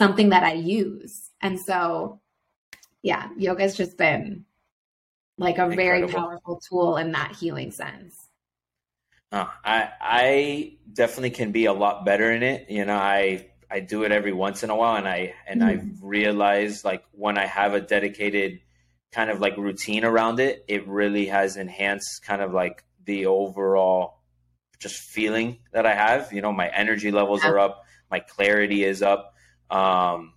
something that I use. And so, yeah, yoga has just been like a Incredible. very powerful tool in that healing sense. Uh, I I definitely can be a lot better in it. You know, I I do it every once in a while, and I and mm. I've realized like when I have a dedicated kind of like routine around it, it really has enhanced kind of like the overall just feeling that I have. You know, my energy levels yeah. are up, my clarity is up, um,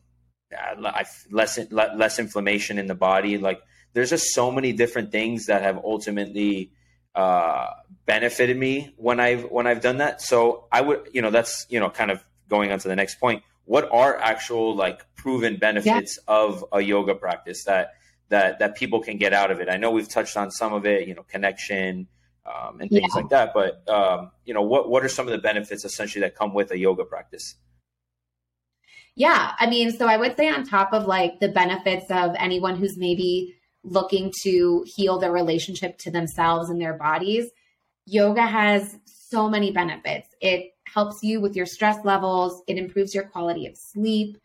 I, less less inflammation in the body. Like there's just so many different things that have ultimately uh, benefited me when I've when I've done that. So I would, you know, that's you know, kind of going on to the next point. What are actual like proven benefits yeah. of a yoga practice that that that people can get out of it? I know we've touched on some of it, you know, connection um, and things yeah. like that. But um, you know, what what are some of the benefits essentially that come with a yoga practice? Yeah, I mean, so I would say on top of like the benefits of anyone who's maybe looking to heal their relationship to themselves and their bodies, yoga has so many benefits. It helps you with your stress levels, it improves your quality of sleep,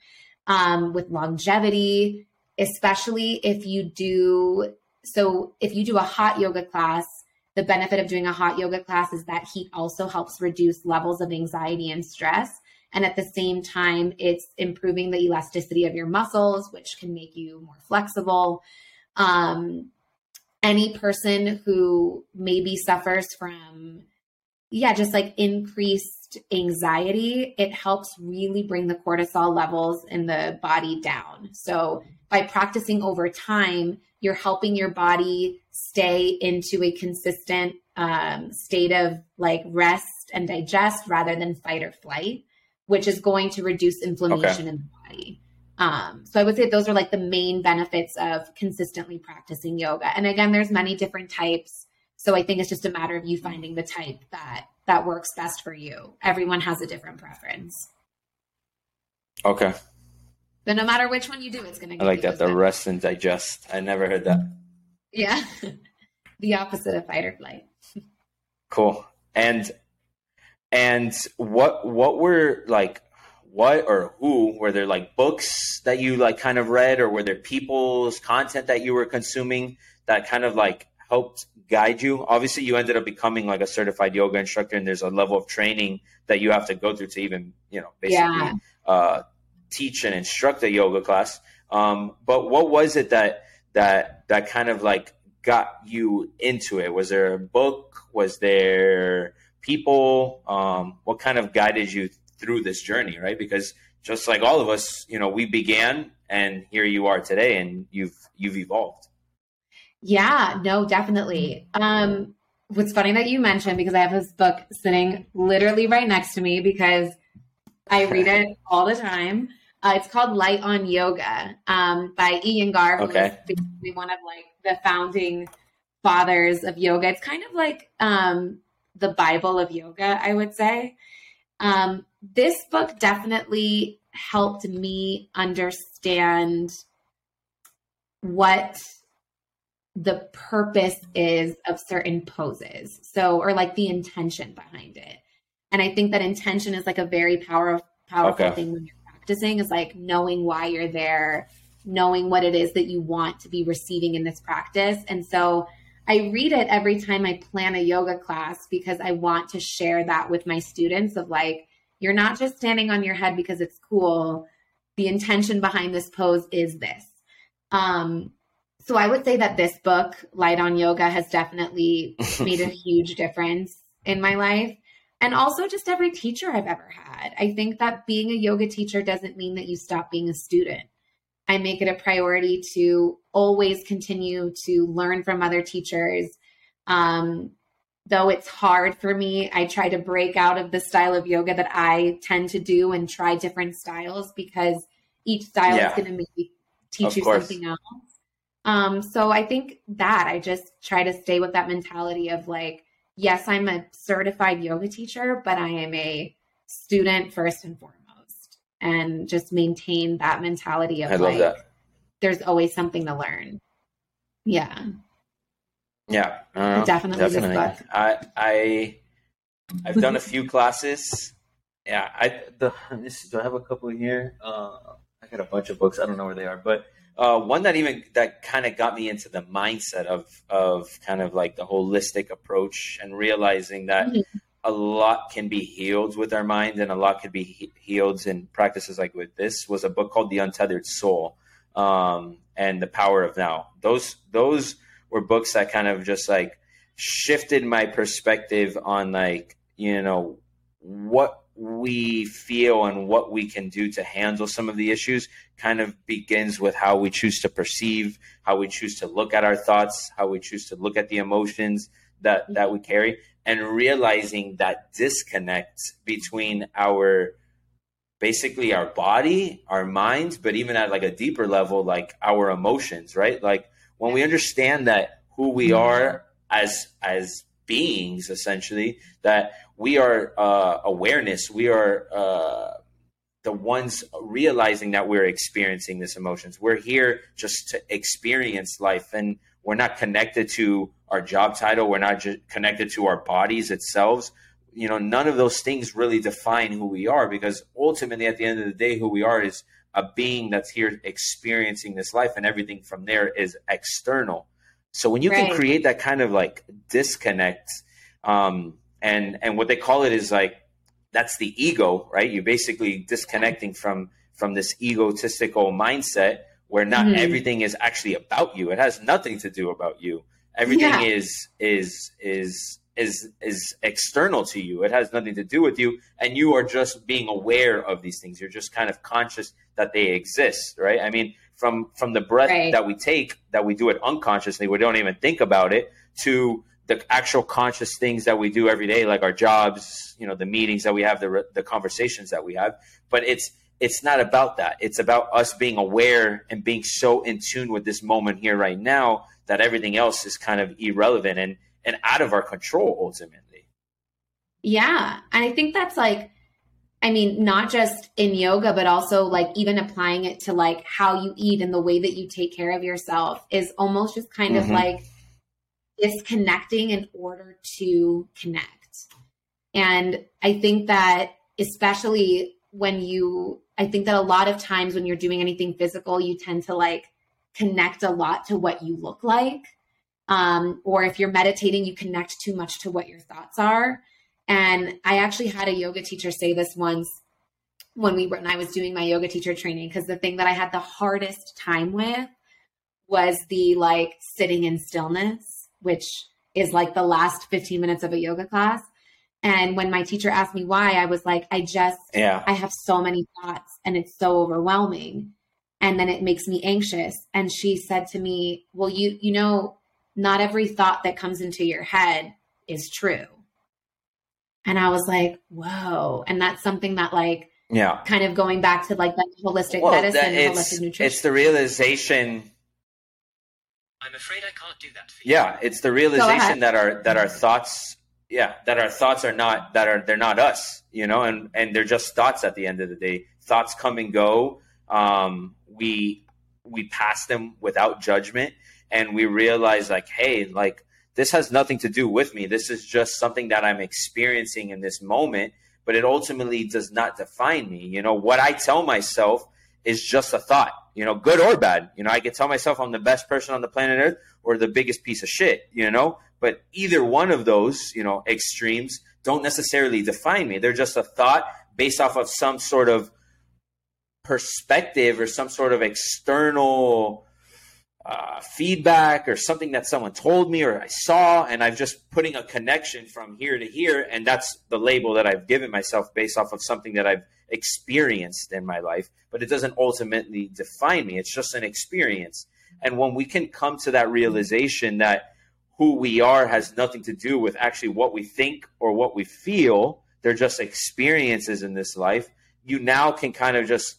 um, with longevity, especially if you do. So, if you do a hot yoga class, the benefit of doing a hot yoga class is that heat also helps reduce levels of anxiety and stress. And at the same time, it's improving the elasticity of your muscles, which can make you more flexible. Um, any person who maybe suffers from, yeah, just like increased anxiety, it helps really bring the cortisol levels in the body down. So by practicing over time, you're helping your body stay into a consistent um, state of like rest and digest rather than fight or flight, which is going to reduce inflammation okay. in the body. Um, so I would say those are like the main benefits of consistently practicing yoga. And again, there's many different types. So I think it's just a matter of you finding the type that that works best for you. Everyone has a different preference. Okay. But no matter which one you do, it's going to. I like that the rest and digest. I never heard that. Yeah, the opposite of fight or flight. cool. And and what what were like what or who were there like books that you like kind of read or were there people's content that you were consuming that kind of like helped guide you? Obviously you ended up becoming like a certified yoga instructor and there's a level of training that you have to go through to even you know basically yeah. uh, teach and instruct a yoga class. Um, but what was it that that that kind of like got you into it? Was there a book? Was there people um, what kind of guided you through this journey, right? Because just like all of us, you know, we began and here you are today and you've you've evolved. Yeah, no, definitely. Um what's funny that you mentioned because I have this book sitting literally right next to me because I read it all the time. Uh, it's called Light on Yoga um, by Iyengar, who okay. is basically one of like the founding fathers of yoga. It's kind of like um, the Bible of yoga, I would say. Um, this book definitely helped me understand what the purpose is of certain poses. So, or like the intention behind it. And I think that intention is like a very powerful, powerful okay. thing when you're practicing is like knowing why you're there, knowing what it is that you want to be receiving in this practice. And so I read it every time I plan a yoga class because I want to share that with my students of like, you're not just standing on your head because it's cool. The intention behind this pose is this. Um, so I would say that this book, Light on Yoga, has definitely made a huge difference in my life. And also just every teacher I've ever had. I think that being a yoga teacher doesn't mean that you stop being a student. I make it a priority to always continue to learn from other teachers, um, though it's hard for me, I try to break out of the style of yoga that I tend to do and try different styles because each style yeah. is going to maybe teach of you course. something else. Um, so I think that I just try to stay with that mentality of like, yes, I'm a certified yoga teacher, but I am a student first and foremost, and just maintain that mentality of I like, there's always something to learn. Yeah. Yeah, uh, definitely. Definitely. I I I've done a few classes. Yeah, I the this, do I have a couple here? Uh, I got a bunch of books. I don't know where they are, but uh, one that even that kind of got me into the mindset of of kind of like the holistic approach and realizing that mm-hmm. A lot can be healed with our mind and a lot could be he- healed in practices like with this was a book called The Untethered Soul um, and The Power of Now. Those those were books that kind of just like shifted my perspective on like you know what we feel and what we can do to handle some of the issues kind of begins with how we choose to perceive, how we choose to look at our thoughts, how we choose to look at the emotions that that we carry and realizing that disconnect between our basically our body, our minds, but even at like a deeper level like our emotions, right? Like when we understand that who we are as as beings essentially that we are uh, awareness we are uh, the ones realizing that we're experiencing these emotions we're here just to experience life and we're not connected to our job title we're not just connected to our bodies itself you know none of those things really define who we are because ultimately at the end of the day who we are is a being that's here experiencing this life and everything from there is external so when you right. can create that kind of like disconnect, um, and and what they call it is like that's the ego, right? You're basically disconnecting from from this egotistical mindset where not mm-hmm. everything is actually about you. It has nothing to do about you. Everything yeah. is is is is is external to you. It has nothing to do with you, and you are just being aware of these things. You're just kind of conscious that they exist, right? I mean, from from the breath right. that we take that we do it unconsciously we don't even think about it to the actual conscious things that we do every day like our jobs you know the meetings that we have the the conversations that we have but it's it's not about that it's about us being aware and being so in tune with this moment here right now that everything else is kind of irrelevant and and out of our control ultimately yeah and i think that's like I mean, not just in yoga, but also like even applying it to like how you eat and the way that you take care of yourself is almost just kind mm-hmm. of like disconnecting in order to connect. And I think that especially when you, I think that a lot of times when you're doing anything physical, you tend to like connect a lot to what you look like. Um, or if you're meditating, you connect too much to what your thoughts are. And I actually had a yoga teacher say this once when we when I was doing my yoga teacher training because the thing that I had the hardest time with was the like sitting in stillness, which is like the last 15 minutes of a yoga class. And when my teacher asked me why, I was like, I just, yeah. I have so many thoughts and it's so overwhelming. And then it makes me anxious. And she said to me, Well, you, you know, not every thought that comes into your head is true. And I was like, whoa. And that's something that like yeah, kind of going back to like that holistic well, medicine and holistic nutrition. It's the realization I'm afraid I can't do that for you. Yeah, it's the realization that our that our thoughts yeah, that our thoughts are not that are they're not us, you know, and and they're just thoughts at the end of the day. Thoughts come and go. Um, we we pass them without judgment and we realize like, hey, like this has nothing to do with me. This is just something that I'm experiencing in this moment, but it ultimately does not define me. You know, what I tell myself is just a thought, you know, good or bad. You know, I can tell myself I'm the best person on the planet Earth or the biggest piece of shit, you know, but either one of those, you know, extremes don't necessarily define me. They're just a thought based off of some sort of perspective or some sort of external uh, feedback or something that someone told me or I saw, and I'm just putting a connection from here to here, and that's the label that I've given myself based off of something that I've experienced in my life. But it doesn't ultimately define me; it's just an experience. And when we can come to that realization that who we are has nothing to do with actually what we think or what we feel, they're just experiences in this life. You now can kind of just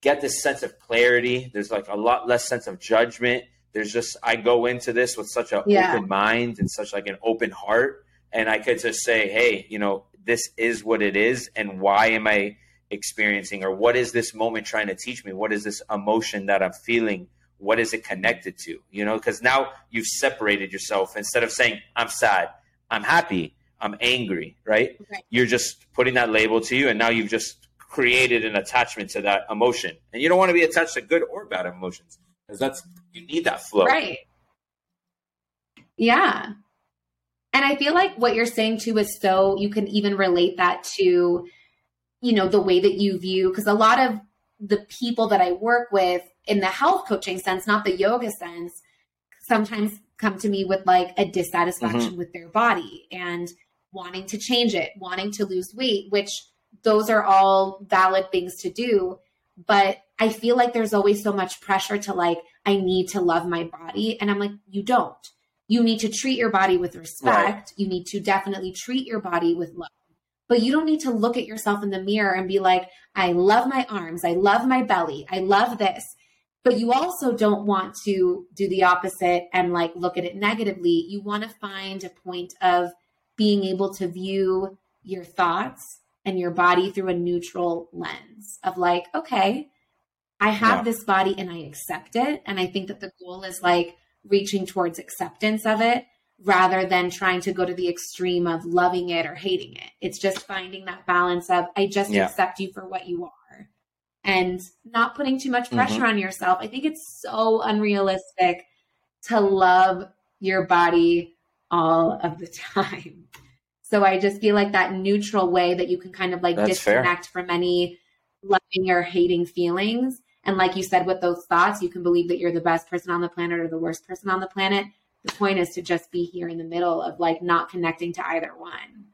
get this sense of clarity. There's like a lot less sense of judgment. There's just I go into this with such an yeah. open mind and such like an open heart, and I could just say, hey, you know, this is what it is, and why am I experiencing, or what is this moment trying to teach me? What is this emotion that I'm feeling? What is it connected to? You know, because now you've separated yourself instead of saying I'm sad, I'm happy, I'm angry, right? right? You're just putting that label to you, and now you've just created an attachment to that emotion. And you don't want to be attached to good or bad emotions because that's you need that flow. Right. Yeah. And I feel like what you're saying too is so you can even relate that to, you know, the way that you view, because a lot of the people that I work with in the health coaching sense, not the yoga sense, sometimes come to me with like a dissatisfaction mm-hmm. with their body and wanting to change it, wanting to lose weight, which those are all valid things to do. But I feel like there's always so much pressure to like, I need to love my body. And I'm like, you don't you need to treat your body with respect. Right. You need to definitely treat your body with love. But you don't need to look at yourself in the mirror and be like, I love my arms. I love my belly. I love this. But you also don't want to do the opposite and like look at it negatively. You want to find a point of being able to view your thoughts and your body through a neutral lens of like, okay, I have yeah. this body and I accept it. And I think that the goal is like, reaching towards acceptance of it rather than trying to go to the extreme of loving it or hating it. It's just finding that balance of I just yeah. accept you for what you are and not putting too much pressure mm-hmm. on yourself. I think it's so unrealistic to love your body all of the time. So I just feel like that neutral way that you can kind of like That's disconnect fair. from any loving or hating feelings and like you said, with those thoughts, you can believe that you're the best person on the planet or the worst person on the planet. The point is to just be here in the middle of like not connecting to either one.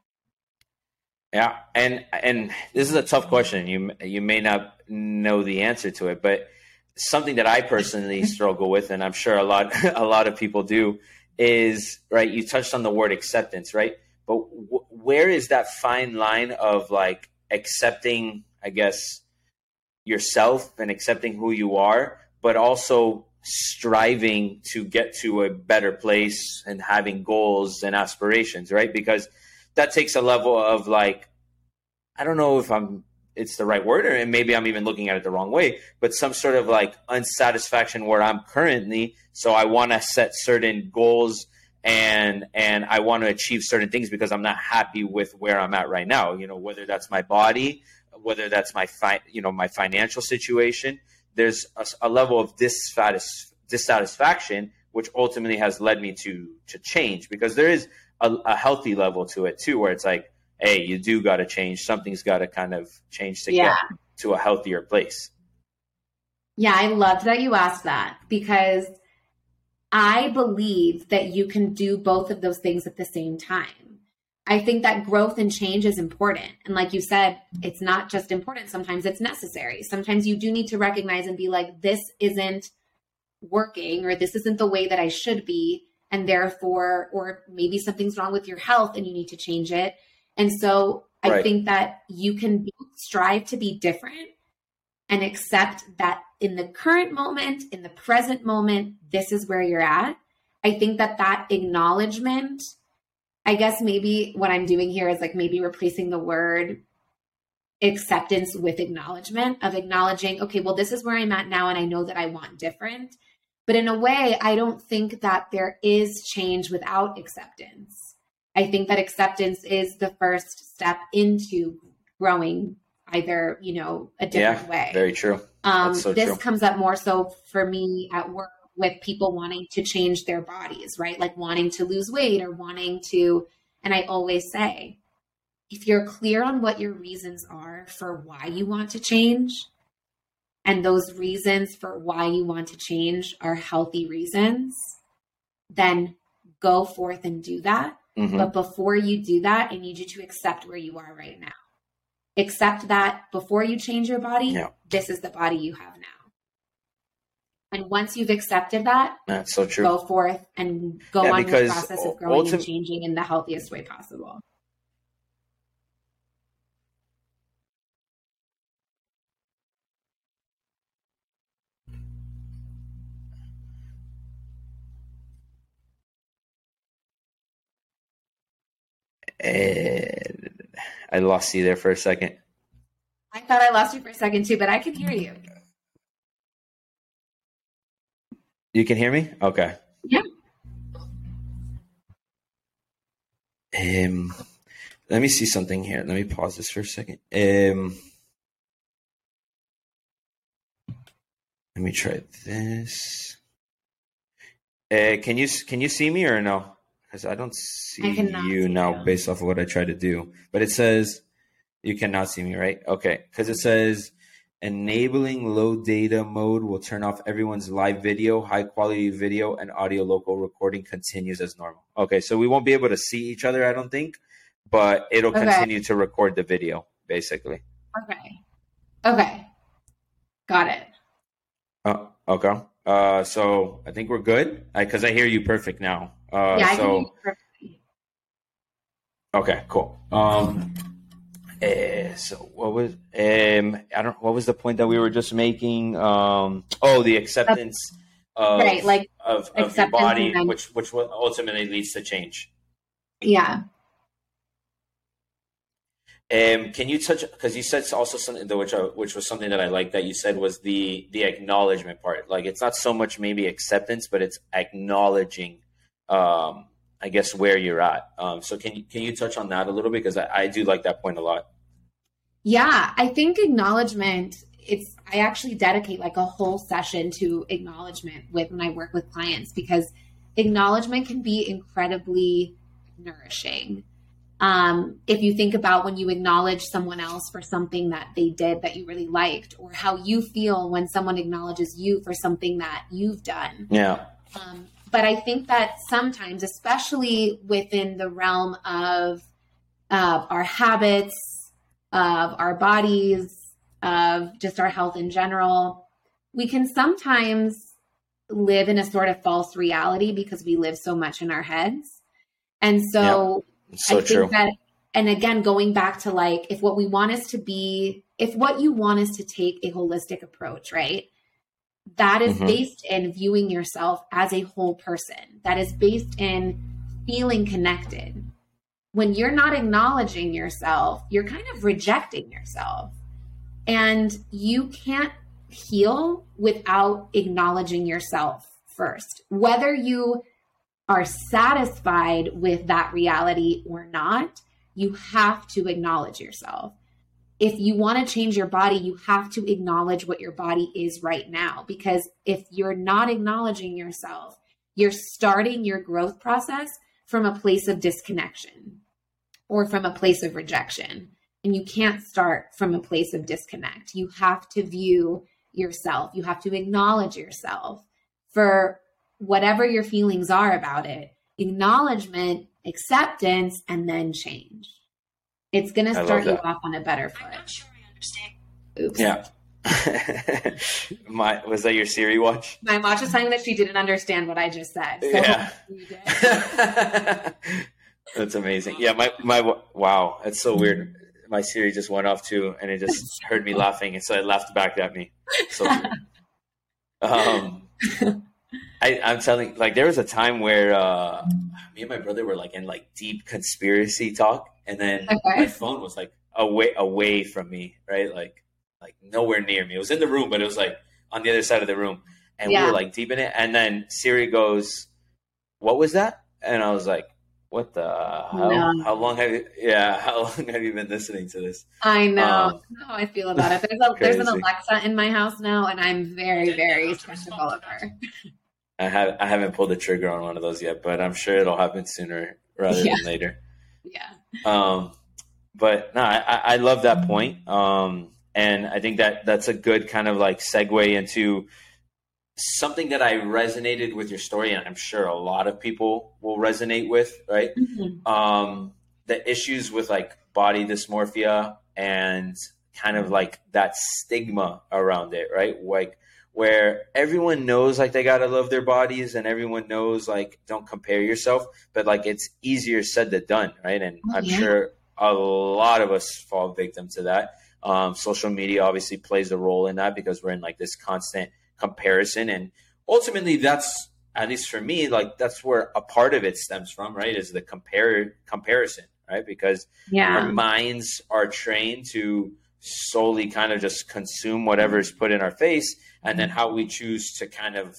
Yeah, and and this is a tough question. You you may not know the answer to it, but something that I personally struggle with, and I'm sure a lot a lot of people do, is right. You touched on the word acceptance, right? But w- where is that fine line of like accepting? I guess yourself and accepting who you are, but also striving to get to a better place and having goals and aspirations, right? Because that takes a level of like, I don't know if I'm it's the right word, or maybe I'm even looking at it the wrong way, but some sort of like unsatisfaction where I'm currently. So I want to set certain goals and and I want to achieve certain things because I'm not happy with where I'm at right now. You know, whether that's my body, whether that's my fi- you know my financial situation there's a, a level of dissatis- dissatisfaction which ultimately has led me to to change because there is a, a healthy level to it too where it's like hey you do got to change something's got to kind of change to yeah. get to a healthier place yeah i loved that you asked that because i believe that you can do both of those things at the same time I think that growth and change is important. And like you said, it's not just important, sometimes it's necessary. Sometimes you do need to recognize and be like, this isn't working or this isn't the way that I should be. And therefore, or maybe something's wrong with your health and you need to change it. And so I right. think that you can strive to be different and accept that in the current moment, in the present moment, this is where you're at. I think that that acknowledgement I guess maybe what I'm doing here is like maybe replacing the word acceptance with acknowledgement of acknowledging, okay, well, this is where I'm at now, and I know that I want different. But in a way, I don't think that there is change without acceptance. I think that acceptance is the first step into growing either, you know, a different yeah, way. Very true. Um, so this true. comes up more so for me at work with people wanting to change their bodies, right? Like wanting to lose weight or wanting to. And I always say, if you're clear on what your reasons are for why you want to change, and those reasons for why you want to change are healthy reasons, then go forth and do that. Mm-hmm. But before you do that, I need you to accept where you are right now. Accept that before you change your body, yeah. this is the body you have now. And once you've accepted that, that's so true. Go forth and go yeah, on the process of growing and changing in the healthiest way possible. And I lost you there for a second. I thought I lost you for a second too, but I can hear you. You can hear me? Okay. Yeah. Um, let me see something here. Let me pause this for a second. Um, let me try this. Uh, can you can you see me or no? Because I don't see I you see now based off of what I try to do. But it says you cannot see me, right? Okay, because it says enabling low data mode will turn off everyone's live video, high quality video, and audio local recording continues as normal. Okay, so we won't be able to see each other, I don't think, but it'll okay. continue to record the video, basically. Okay. Okay. Got it. Uh, okay. Uh, so I think we're good because I, I, hear you perfect now. Uh, yeah, I so, can hear you perfectly. Okay, cool. Um, uh, so what was um I don't what was the point that we were just making? Um, oh, the acceptance of right, like of, of your body, which which ultimately leads to change. Yeah. Um, can you touch because you said also something which I, which was something that I like that you said was the the acknowledgement part. Like it's not so much maybe acceptance, but it's acknowledging um I guess where you're at. Um, so can you can you touch on that a little bit because I, I do like that point a lot. Yeah, I think acknowledgement. It's I actually dedicate like a whole session to acknowledgement with when I work with clients because acknowledgement can be incredibly nourishing. Um, if you think about when you acknowledge someone else for something that they did that you really liked, or how you feel when someone acknowledges you for something that you've done. Yeah. Um, but I think that sometimes, especially within the realm of uh, our habits, of our bodies, of just our health in general, we can sometimes live in a sort of false reality because we live so much in our heads. And so, yep. So I think true. that, and again, going back to like, if what we want is to be, if what you want is to take a holistic approach, right? that is mm-hmm. based in viewing yourself as a whole person, that is based in feeling connected. When you're not acknowledging yourself, you're kind of rejecting yourself. And you can't heal without acknowledging yourself first. Whether you are satisfied with that reality or not, you have to acknowledge yourself if you want to change your body, you have to acknowledge what your body is right now. Because if you're not acknowledging yourself, you're starting your growth process from a place of disconnection or from a place of rejection. And you can't start from a place of disconnect. You have to view yourself, you have to acknowledge yourself for whatever your feelings are about it. Acknowledgement, acceptance, and then change. It's going to start you off on a better foot. I'm not sure I understand. Oops. Yeah. my was that your Siri watch? My watch is saying that she didn't understand what I just said. So yeah. that's amazing. Yeah, my my wow, that's so weird. My Siri just went off too, and it just heard me laughing, and so it laughed back at me. So um, I, I'm telling, like, there was a time where uh, me and my brother were like in like deep conspiracy talk, and then okay. my phone was like away away from me, right? Like like nowhere near me. It was in the room, but it was like on the other side of the room, and yeah. we were like deep in it. And then Siri goes, "What was that?" And I was like, "What the hell? No. How long have you? Yeah, how long have you been listening to this?" I know um, how I feel about it. There's a, there's an Alexa in my house now, and I'm very very skeptical of her. I have I haven't pulled the trigger on one of those yet, but I'm sure it'll happen sooner rather yeah. than later. Yeah. Um, but no, I, I love that point. Um, and I think that that's a good kind of like segue into something that I resonated with your story, and I'm sure a lot of people will resonate with, right? Mm-hmm. Um, the issues with like body dysmorphia and kind of like that stigma around it, right? Like where everyone knows like they gotta love their bodies and everyone knows like don't compare yourself, but like it's easier said than done, right? And oh, I'm yeah. sure a lot of us fall victim to that. Um, social media obviously plays a role in that because we're in like this constant comparison, and ultimately that's at least for me like that's where a part of it stems from, right? Is the compare comparison, right? Because yeah. our minds are trained to solely kind of just consume whatever is put in our face and then how we choose to kind of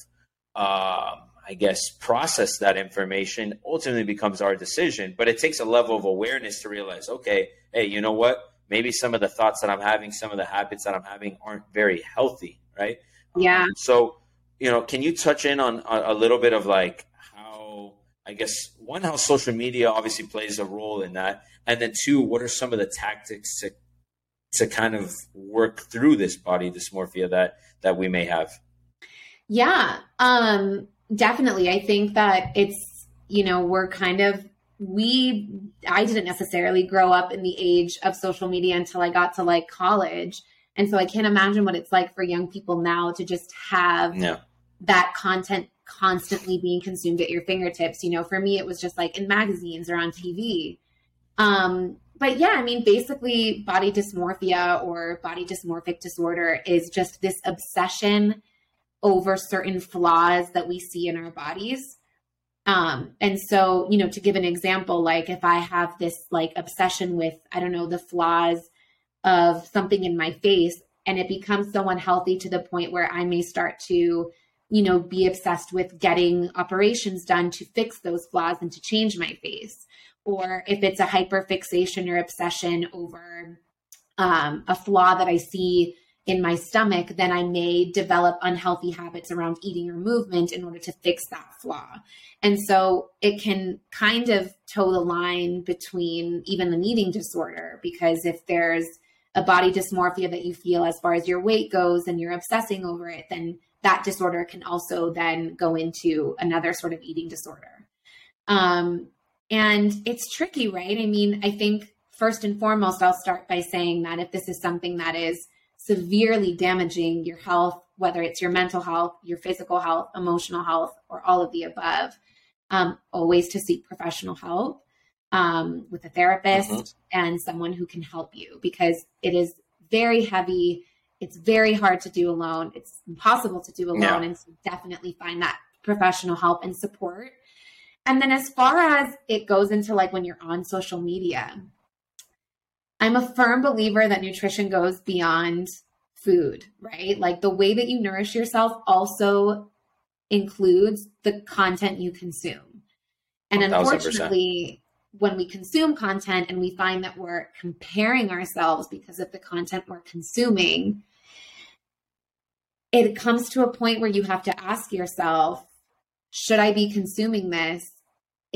uh, i guess process that information ultimately becomes our decision but it takes a level of awareness to realize okay hey you know what maybe some of the thoughts that i'm having some of the habits that i'm having aren't very healthy right? Yeah. Um, so, you know, can you touch in on a, a little bit of like how, I guess, one, how social media obviously plays a role in that, and then two, what are some of the tactics to to kind of work through this body dysmorphia that that we may have? Yeah, um, definitely. I think that it's you know we're kind of we I didn't necessarily grow up in the age of social media until I got to like college. And so I can't imagine what it's like for young people now to just have yeah. that content constantly being consumed at your fingertips. You know, for me, it was just like in magazines or on TV. Um, but yeah, I mean, basically, body dysmorphia or body dysmorphic disorder is just this obsession over certain flaws that we see in our bodies. Um, and so, you know, to give an example, like if I have this like obsession with, I don't know, the flaws of something in my face, and it becomes so unhealthy to the point where I may start to, you know, be obsessed with getting operations done to fix those flaws and to change my face. Or if it's a hyperfixation or obsession over um, a flaw that I see in my stomach, then I may develop unhealthy habits around eating or movement in order to fix that flaw. And so it can kind of toe the line between even an eating disorder, because if there's a body dysmorphia that you feel as far as your weight goes and you're obsessing over it, then that disorder can also then go into another sort of eating disorder. Um, and it's tricky, right? I mean, I think first and foremost, I'll start by saying that if this is something that is severely damaging your health, whether it's your mental health, your physical health, emotional health, or all of the above, um, always to seek professional help um, with a therapist mm-hmm. and someone who can help you because it is very heavy. It's very hard to do alone. It's impossible to do alone. Yeah. And so definitely find that professional help and support. And then as far as it goes into like when you're on social media, I'm a firm believer that nutrition goes beyond food, right? Like the way that you nourish yourself also includes the content you consume. And 1000%. unfortunately, when we consume content and we find that we're comparing ourselves because of the content we're consuming, it comes to a point where you have to ask yourself, should I be consuming this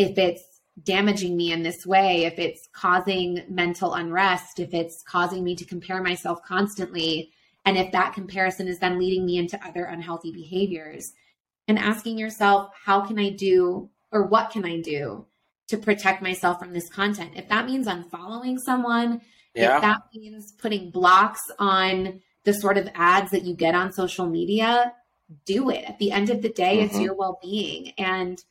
if it's damaging me in this way, if it's causing mental unrest, if it's causing me to compare myself constantly, and if that comparison is then leading me into other unhealthy behaviors, and asking yourself, how can I do or what can I do to protect myself from this content? If that means unfollowing someone, yeah. if that means putting blocks on the sort of ads that you get on social media, do it. At the end of the day, mm-hmm. it's your well being. And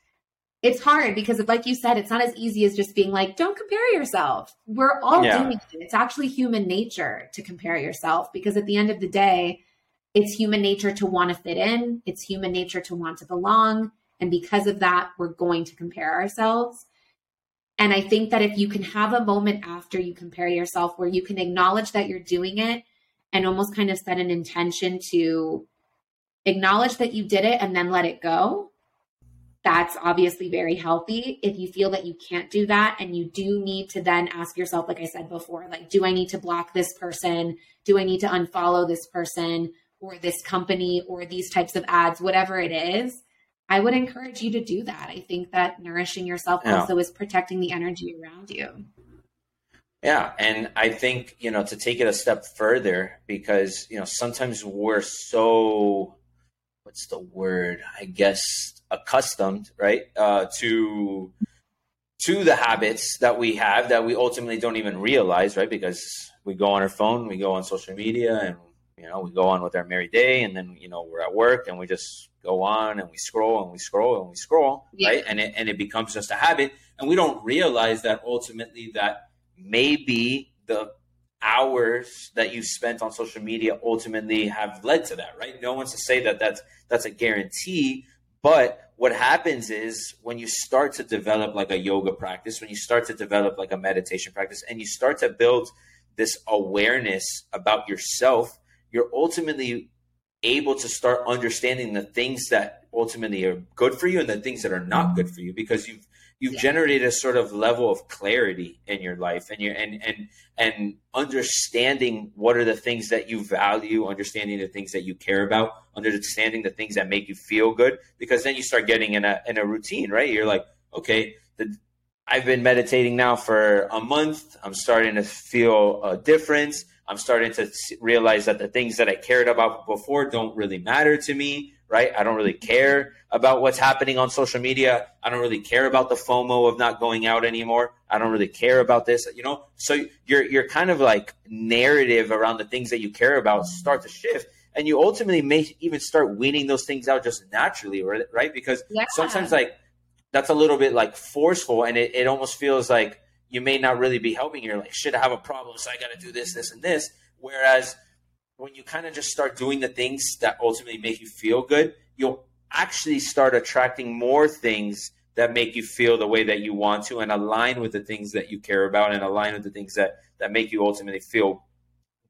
it's hard because like you said it's not as easy as just being like don't compare yourself. We're all yeah. doing it. It's actually human nature to compare yourself because at the end of the day it's human nature to want to fit in. It's human nature to want to belong. And because of that we're going to compare ourselves. And i think that if you can have a moment after you compare yourself where you can acknowledge that you're doing it and almost kind of set an intention to acknowledge that you did it and then let it go that's obviously very healthy. If you feel that you can't do that and you do need to then ask yourself, like I said before, like, do I need to block this person? Do I need to unfollow this person or this company or these types of ads, whatever it is? I would encourage you to do that. I think that nourishing yourself yeah. also is protecting the energy around you. Yeah. And I think, you know, to take it a step further, because, you know, sometimes we're so, what's the word? I guess accustomed, right, uh, to to the habits that we have that we ultimately don't even realize, right? Because we go on our phone, we go on social media, and you know we go on with our merry day, and then you know we're at work and we just go on and we scroll and we scroll and we scroll, yeah. right? And it and it becomes just a habit, and we don't realize that ultimately that maybe the hours that you spent on social media ultimately have led to that, right? No one's to say that that's that's a guarantee, but what happens is when you start to develop like a yoga practice, when you start to develop like a meditation practice, and you start to build this awareness about yourself, you're ultimately able to start understanding the things that ultimately are good for you and the things that are not good for you because you've you've yeah. generated a sort of level of clarity in your life and you and and and understanding what are the things that you value understanding the things that you care about understanding the things that make you feel good because then you start getting in a in a routine right? You're like okay the, I've been meditating now for a month. I'm starting to feel a difference I'm starting to realize that the things that I cared about before don't really matter to me right? I don't really care about what's happening on social media. I don't really care about the FOMO of not going out anymore. I don't really care about this, you know? So your your kind of like narrative around the things that you care about start to shift and you ultimately may even start weaning those things out just naturally, right? Because yeah. sometimes like that's a little bit like forceful and it, it almost feels like you may not really be helping. You're like, should I have a problem, so I got to do this, this, and this. Whereas when you kind of just start doing the things that ultimately make you feel good, you'll actually start attracting more things that make you feel the way that you want to and align with the things that you care about and align with the things that that make you ultimately feel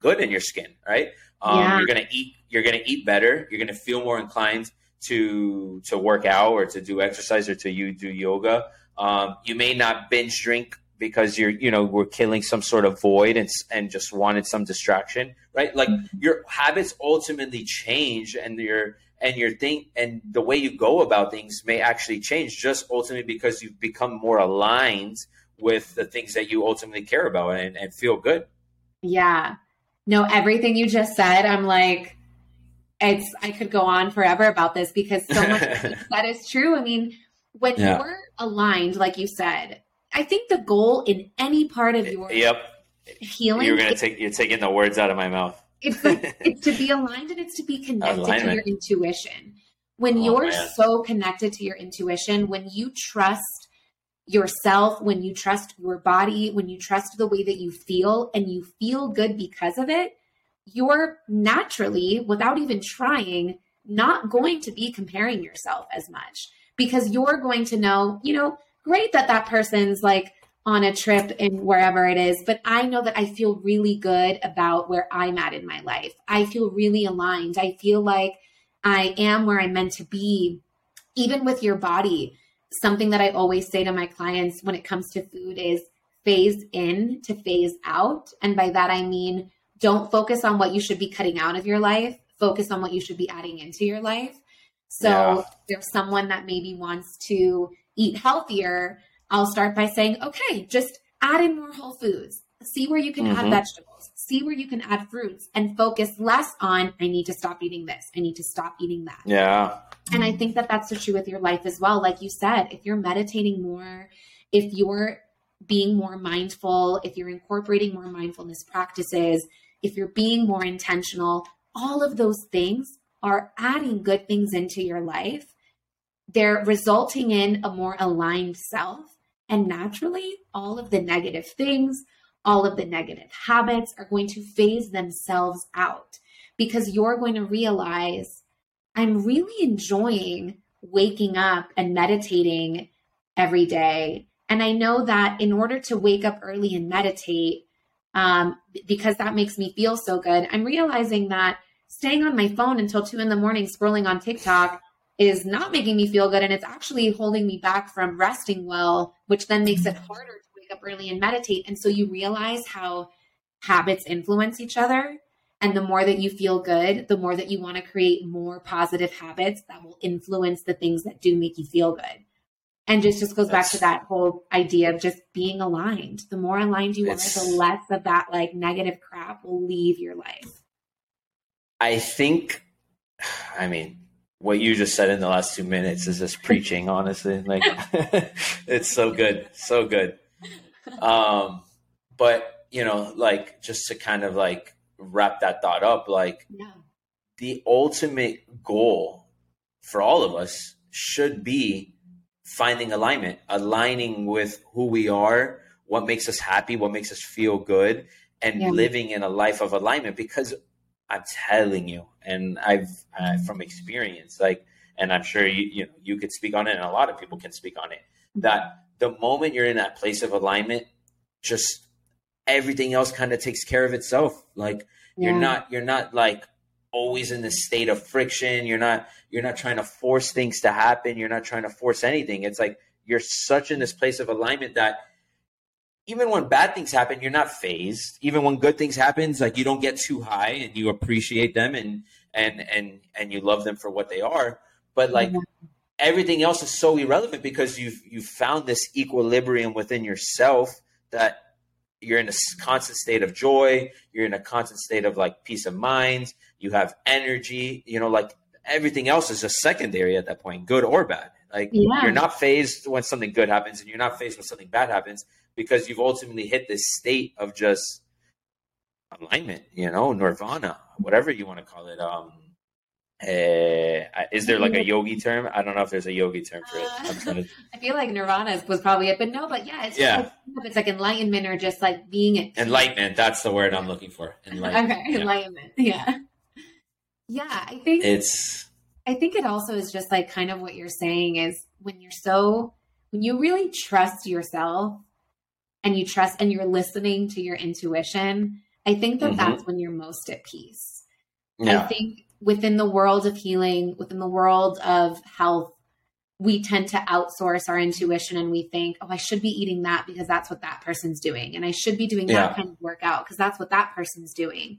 good in your skin right um, yeah. you're gonna eat you're gonna eat better you're gonna feel more inclined to to work out or to do exercise or to you do yoga um, you may not binge drink because you're you know we're killing some sort of void and and just wanted some distraction right like mm-hmm. your habits ultimately change and your and your thing and the way you go about things may actually change just ultimately because you've become more aligned with the things that you ultimately care about and, and feel good yeah no everything you just said i'm like it's i could go on forever about this because so much that is true i mean when yeah. you're aligned like you said I think the goal in any part of your yep healing. You're gonna take you're taking the words out of my mouth. It's like, it's to be aligned and it's to be connected Alignment. to your intuition. When oh, you're man. so connected to your intuition, when you trust yourself, when you trust your body, when you trust the way that you feel and you feel good because of it, you're naturally, without even trying, not going to be comparing yourself as much because you're going to know, you know, great that that person's like on a trip in wherever it is, but I know that I feel really good about where I'm at in my life. I feel really aligned. I feel like I am where I'm meant to be, even with your body. Something that I always say to my clients when it comes to food is phase in to phase out. And by that, I mean, don't focus on what you should be cutting out of your life, focus on what you should be adding into your life. So, yeah. there's someone that maybe wants to eat healthier, I'll start by saying, okay, just add in more whole foods. See where you can mm-hmm. add vegetables. See where you can add fruits and focus less on, I need to stop eating this. I need to stop eating that. Yeah. And I think that that's the true with your life as well. Like you said, if you're meditating more, if you're being more mindful, if you're incorporating more mindfulness practices, if you're being more intentional, all of those things are adding good things into your life they're resulting in a more aligned self. And naturally, all of the negative things, all of the negative habits are going to phase themselves out because you're going to realize I'm really enjoying waking up and meditating every day. And I know that in order to wake up early and meditate, um, because that makes me feel so good, I'm realizing that staying on my phone until two in the morning scrolling on TikTok is not making me feel good and it's actually holding me back from resting well, which then makes it mm-hmm. harder to wake up early and meditate. And so you realize how habits influence each other. And the more that you feel good, the more that you want to create more positive habits that will influence the things that do make you feel good. And just just goes That's, back to that whole idea of just being aligned. The more aligned you are, the less of that like negative crap will leave your life. I think I mean, what you just said in the last two minutes is just preaching, honestly. Like it's so good, so good. Um, but you know, like just to kind of like wrap that thought up, like yeah. the ultimate goal for all of us should be finding alignment, aligning with who we are, what makes us happy, what makes us feel good, and yeah. living in a life of alignment because I'm telling you, and I've uh, from experience, like, and I'm sure you you know you could speak on it, and a lot of people can speak on it. That the moment you're in that place of alignment, just everything else kind of takes care of itself. Like yeah. you're not you're not like always in this state of friction. You're not you're not trying to force things to happen. You're not trying to force anything. It's like you're such in this place of alignment that even when bad things happen, you're not fazed. Even when good things happens, like you don't get too high and you appreciate them and and and and you love them for what they are. But like mm-hmm. everything else is so irrelevant because you've you've found this equilibrium within yourself that you're in a constant state of joy. You're in a constant state of like peace of mind. You have energy. You know, like everything else is just secondary at that point, good or bad. Like yeah. you're not fazed when something good happens, and you're not fazed when something bad happens because you've ultimately hit this state of just alignment. You know, nirvana, whatever you want to call it. Um, uh, is there like a yogi term? I don't know if there's a yogi term for it. Uh, to... I feel like nirvana was probably it, but no, but yeah, it's yeah. Like, it's like enlightenment or just like being. Enlightenment. That's the word I'm looking for. Enlightenment. Okay, yeah. enlightenment. Yeah. Yeah, I think it's. I think it also is just like kind of what you're saying is when you're so when you really trust yourself and you trust and you're listening to your intuition. I think that mm-hmm. that's when you're most at peace. Yeah. I think within the world of healing, within the world of health, we tend to outsource our intuition and we think, oh, I should be eating that because that's what that person's doing. And I should be doing yeah. that kind of workout because that's what that person's doing.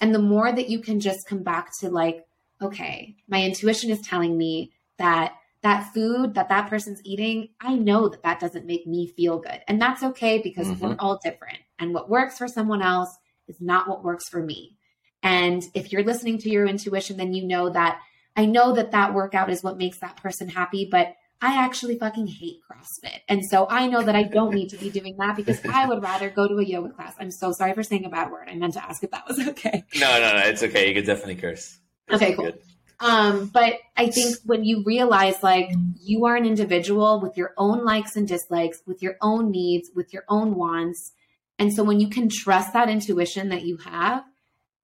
And the more that you can just come back to like, okay, my intuition is telling me that that food that that person's eating, I know that that doesn't make me feel good. And that's okay because mm-hmm. we're all different. And what works for someone else is not what works for me. And if you're listening to your intuition, then you know that I know that that workout is what makes that person happy, but I actually fucking hate CrossFit. And so I know that I don't need to be doing that because I would rather go to a yoga class. I'm so sorry for saying a bad word. I meant to ask if that was okay. No, no, no. It's okay. You could definitely curse. It's okay, cool. Good. Um, but I think when you realize like you are an individual with your own likes and dislikes, with your own needs, with your own wants. And so when you can trust that intuition that you have,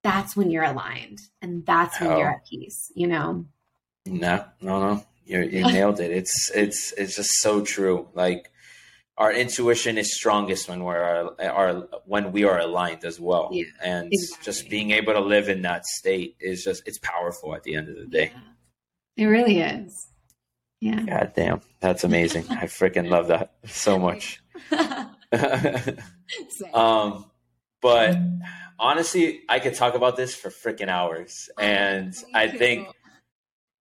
that's when you're aligned and that's when oh. you're at peace, you know? No, no, no. You you nailed it. It's it's it's just so true. Like our intuition is strongest when we're our, our when we are aligned as well. Yeah, and exactly. just being able to live in that state is just it's powerful at the end of the day. Yeah. It really is. Yeah. God damn. That's amazing. I freaking love that so much. um but honestly, I could talk about this for freaking hours. And I think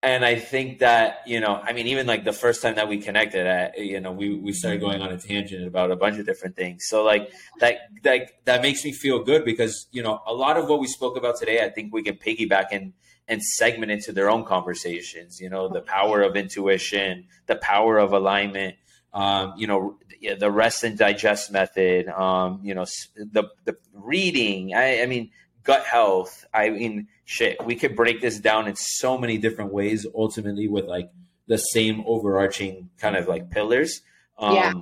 and I think that you know, I mean, even like the first time that we connected, at, you know, we we started going on a tangent about a bunch of different things. So like that that that makes me feel good because you know a lot of what we spoke about today, I think we can piggyback and and segment into their own conversations. You know, the power of intuition, the power of alignment. Um, you know, the rest and digest method. Um, you know, the the reading. I, I mean, gut health. I mean, shit, we could break this down in so many different ways, ultimately, with like the same overarching kind of like pillars. Um, yeah.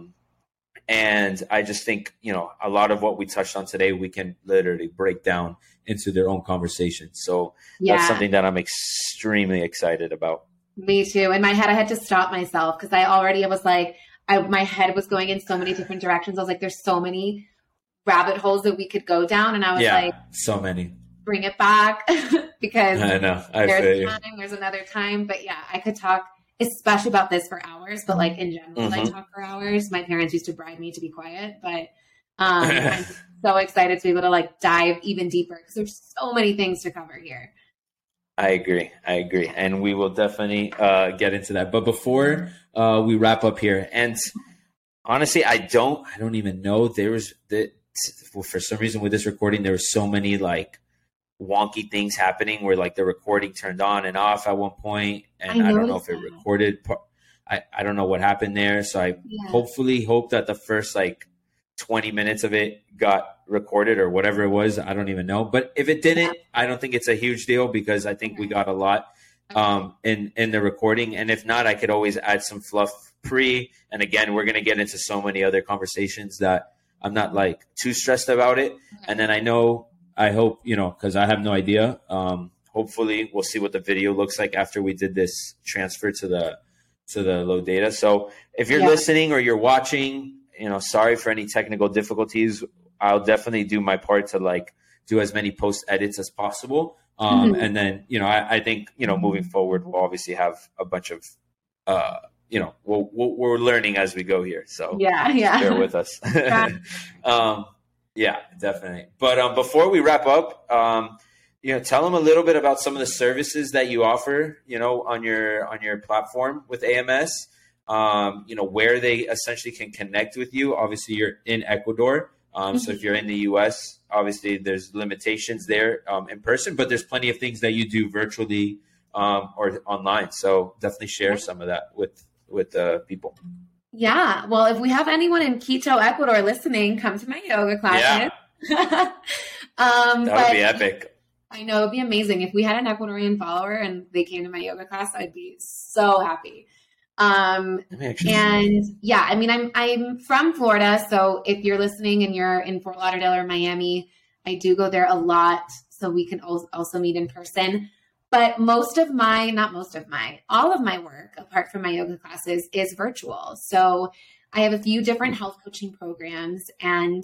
And I just think, you know, a lot of what we touched on today, we can literally break down into their own conversation. So yeah. that's something that I'm extremely excited about. Me too. In my head, I had to stop myself because I already was like, I, my head was going in so many different directions. I was like, there's so many rabbit holes that we could go down. And I was yeah, like, so many. Bring it back because I know I there's time, there's another time. But yeah, I could talk especially about this for hours, but like in general, mm-hmm. I talk for hours. My parents used to bribe me to be quiet, but um, I'm so excited to be able to like dive even deeper because there's so many things to cover here. I agree. I agree. And we will definitely uh, get into that. But before uh, we wrap up here, and honestly, I don't, I don't even know there was for some reason with this recording, there were so many like wonky things happening where like the recording turned on and off at one point, and I, I don't know if it that. recorded. I I don't know what happened there. So I yeah. hopefully hope that the first like 20 minutes of it got recorded or whatever it was. I don't even know. But if it didn't. I don't think it's a huge deal because I think we got a lot um, in in the recording. And if not, I could always add some fluff pre. And again, we're gonna get into so many other conversations that I'm not like too stressed about it. And then I know, I hope, you know, because I have no idea. Um, hopefully, we'll see what the video looks like after we did this transfer to the to the low data. So if you're yeah. listening or you're watching, you know, sorry for any technical difficulties. I'll definitely do my part to like do as many post edits as possible. Um, mm-hmm. And then, you know, I, I, think, you know, moving forward, we'll obviously have a bunch of, uh, you know, we'll, we we are learning as we go here. So yeah, yeah, bear with us. um, yeah, definitely. But um, before we wrap up, um, you know, tell them a little bit about some of the services that you offer, you know, on your on your platform with AMS. Um, you know, where they essentially can connect with you. Obviously, you're in Ecuador. Um, so if you're in the U.S., obviously there's limitations there um, in person, but there's plenty of things that you do virtually um, or online. So definitely share some of that with with uh, people. Yeah, well, if we have anyone in Quito, Ecuador, listening, come to my yoga classes. Yeah. um, that would be epic. I know it'd be amazing if we had an Ecuadorian follower and they came to my yoga class. I'd be so happy. Um, and yeah, I mean, I'm I'm from Florida, so if you're listening and you're in Fort Lauderdale or Miami, I do go there a lot, so we can also meet in person. But most of my, not most of my, all of my work, apart from my yoga classes, is virtual. So I have a few different health coaching programs. And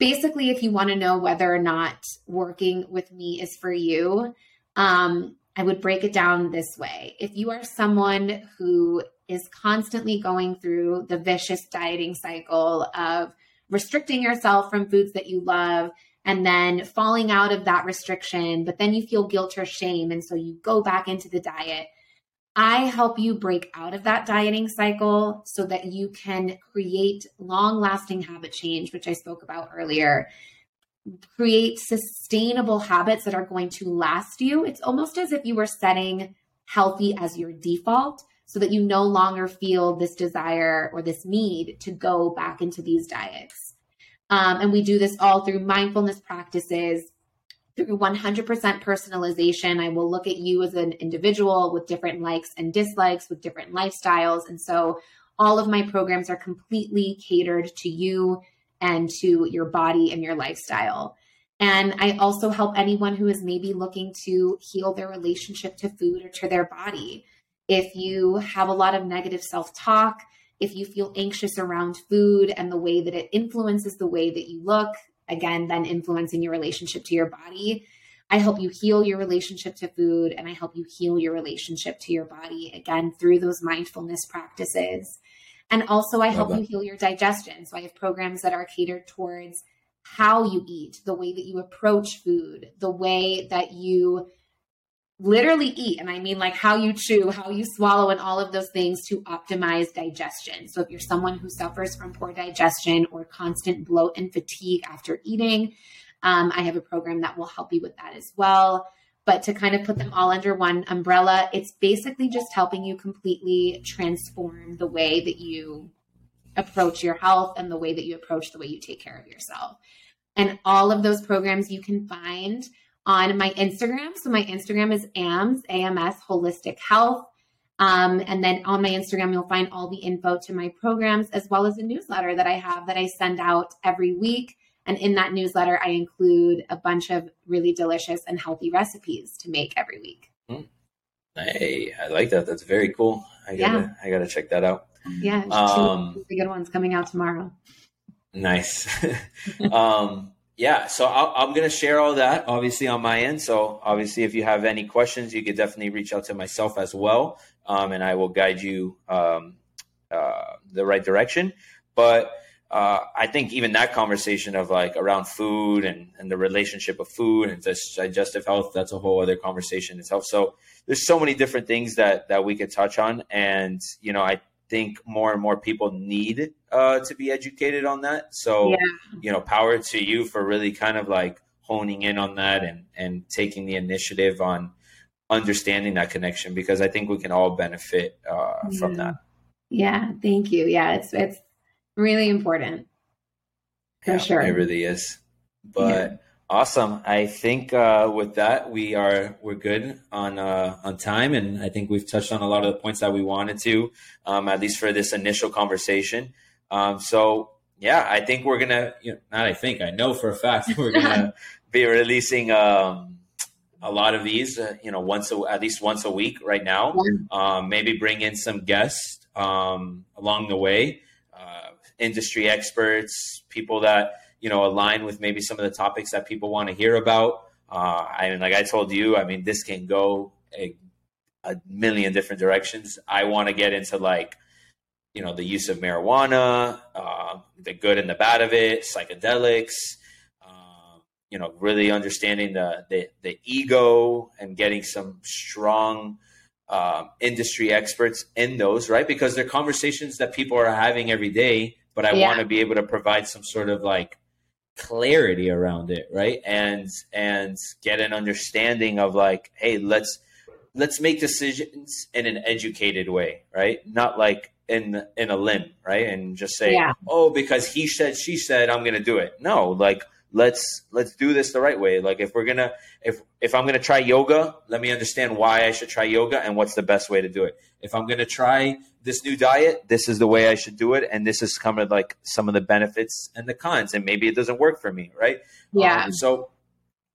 basically, if you want to know whether or not working with me is for you, um, I would break it down this way. If you are someone who is constantly going through the vicious dieting cycle of restricting yourself from foods that you love and then falling out of that restriction, but then you feel guilt or shame. And so you go back into the diet. I help you break out of that dieting cycle so that you can create long lasting habit change, which I spoke about earlier create sustainable habits that are going to last you. It's almost as if you were setting healthy as your default so that you no longer feel this desire or this need to go back into these diets. Um, and we do this all through mindfulness practices, through 100% personalization. I will look at you as an individual with different likes and dislikes, with different lifestyles. And so all of my programs are completely catered to you and to your body and your lifestyle. And I also help anyone who is maybe looking to heal their relationship to food or to their body. If you have a lot of negative self talk, if you feel anxious around food and the way that it influences the way that you look, again, then influencing your relationship to your body, I help you heal your relationship to food and I help you heal your relationship to your body, again, through those mindfulness practices. And also, I help you heal your digestion. So I have programs that are catered towards how you eat, the way that you approach food, the way that you literally eat. And I mean, like how you chew, how you swallow, and all of those things to optimize digestion. So if you're someone who suffers from poor digestion or constant bloat and fatigue after eating, um, I have a program that will help you with that as well. But to kind of put them all under one umbrella, it's basically just helping you completely transform the way that you approach your health and the way that you approach the way you take care of yourself. And all of those programs you can find on my Instagram. So my Instagram is AMS, AMS Holistic Health. Um, and then on my Instagram, you'll find all the info to my programs as well as a newsletter that I have that I send out every week. And in that newsletter, I include a bunch of really delicious and healthy recipes to make every week. Mm. Hey, I like that. That's very cool. I gotta, yeah. I gotta check that out. Yeah, um, two good ones coming out tomorrow. Nice. um, yeah, so i am going to share all that obviously on my end. So obviously, if you have any questions, you could definitely reach out to myself as well, um, and I will guide you um, uh, the right direction. But uh, I think even that conversation of like around food and, and the relationship of food and digestive health, that's a whole other conversation itself. So there's so many different things that, that we could touch on. And, you know, I think more and more people need uh, to be educated on that. So, yeah. you know, power to you for really kind of like honing in on that and, and taking the initiative on understanding that connection because I think we can all benefit uh, yeah. from that. Yeah, thank you. Yeah, it's it's really important for yeah, sure. It really is. But. Awesome. I think uh, with that we are we're good on uh, on time, and I think we've touched on a lot of the points that we wanted to, um, at least for this initial conversation. Um, so yeah, I think we're gonna. You know, not I think I know for a fact we're gonna be releasing. Um, a lot of these, uh, you know, once a, at least once a week right now. Um, maybe bring in some guests um, along the way industry experts, people that you know align with maybe some of the topics that people want to hear about. Uh, I mean, like I told you, I mean, this can go a a million different directions. I want to get into like, you know, the use of marijuana, uh, the good and the bad of it, psychedelics, uh, you know, really understanding the, the, the ego and getting some strong uh, industry experts in those, right? Because they're conversations that people are having every day, but I yeah. want to be able to provide some sort of like clarity around it, right? And and get an understanding of like, hey, let's let's make decisions in an educated way, right? Not like in in a limb, right? And just say, yeah. oh, because he said, she said, I'm going to do it. No, like let's let's do this the right way. Like if we're gonna if if I'm gonna try yoga, let me understand why I should try yoga and what's the best way to do it. If I'm gonna try this new diet, this is the way I should do it, and this is kind of like some of the benefits and the cons, and maybe it doesn't work for me, right? Yeah. Um, so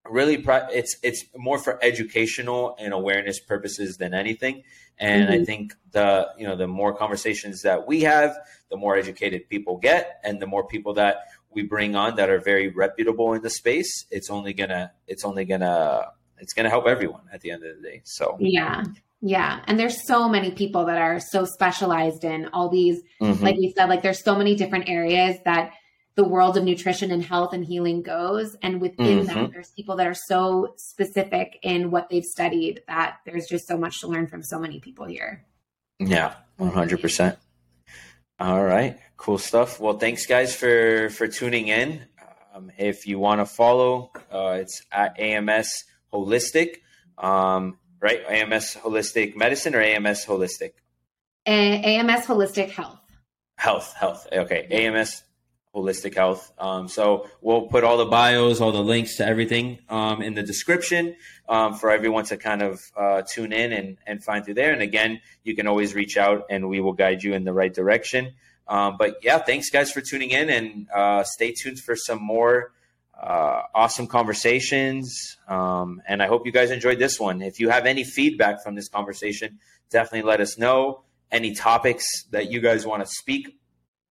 really it's it's more for educational and awareness purposes than anything and mm-hmm. i think the you know the more conversations that we have the more educated people get and the more people that we bring on that are very reputable in the space it's only gonna it's only gonna it's gonna help everyone at the end of the day so yeah yeah and there's so many people that are so specialized in all these mm-hmm. like we said like there's so many different areas that the world of nutrition and health and healing goes. And within mm-hmm. that, there's people that are so specific in what they've studied that there's just so much to learn from so many people here. Yeah, 100%. All right, cool stuff. Well, thanks guys for for tuning in. Um, if you want to follow, uh, it's at AMS Holistic, um, right? AMS Holistic Medicine or AMS Holistic? A- AMS Holistic Health. Health, health. Okay, AMS holistic health. Um, so we'll put all the bios, all the links to everything um, in the description um, for everyone to kind of uh, tune in and, and find through there. And again, you can always reach out and we will guide you in the right direction. Um, but yeah, thanks guys for tuning in and uh, stay tuned for some more uh, awesome conversations. Um, and I hope you guys enjoyed this one. If you have any feedback from this conversation, definitely let us know. Any topics that you guys want to speak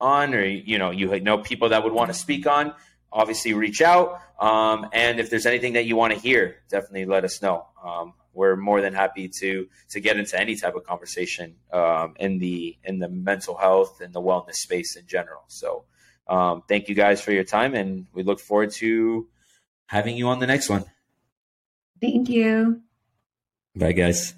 on or you know you know people that would want to speak on obviously reach out um, and if there's anything that you want to hear definitely let us know. Um, we're more than happy to to get into any type of conversation um, in the in the mental health and the wellness space in general. So um, thank you guys for your time and we look forward to having you on the next one. Thank you. Bye guys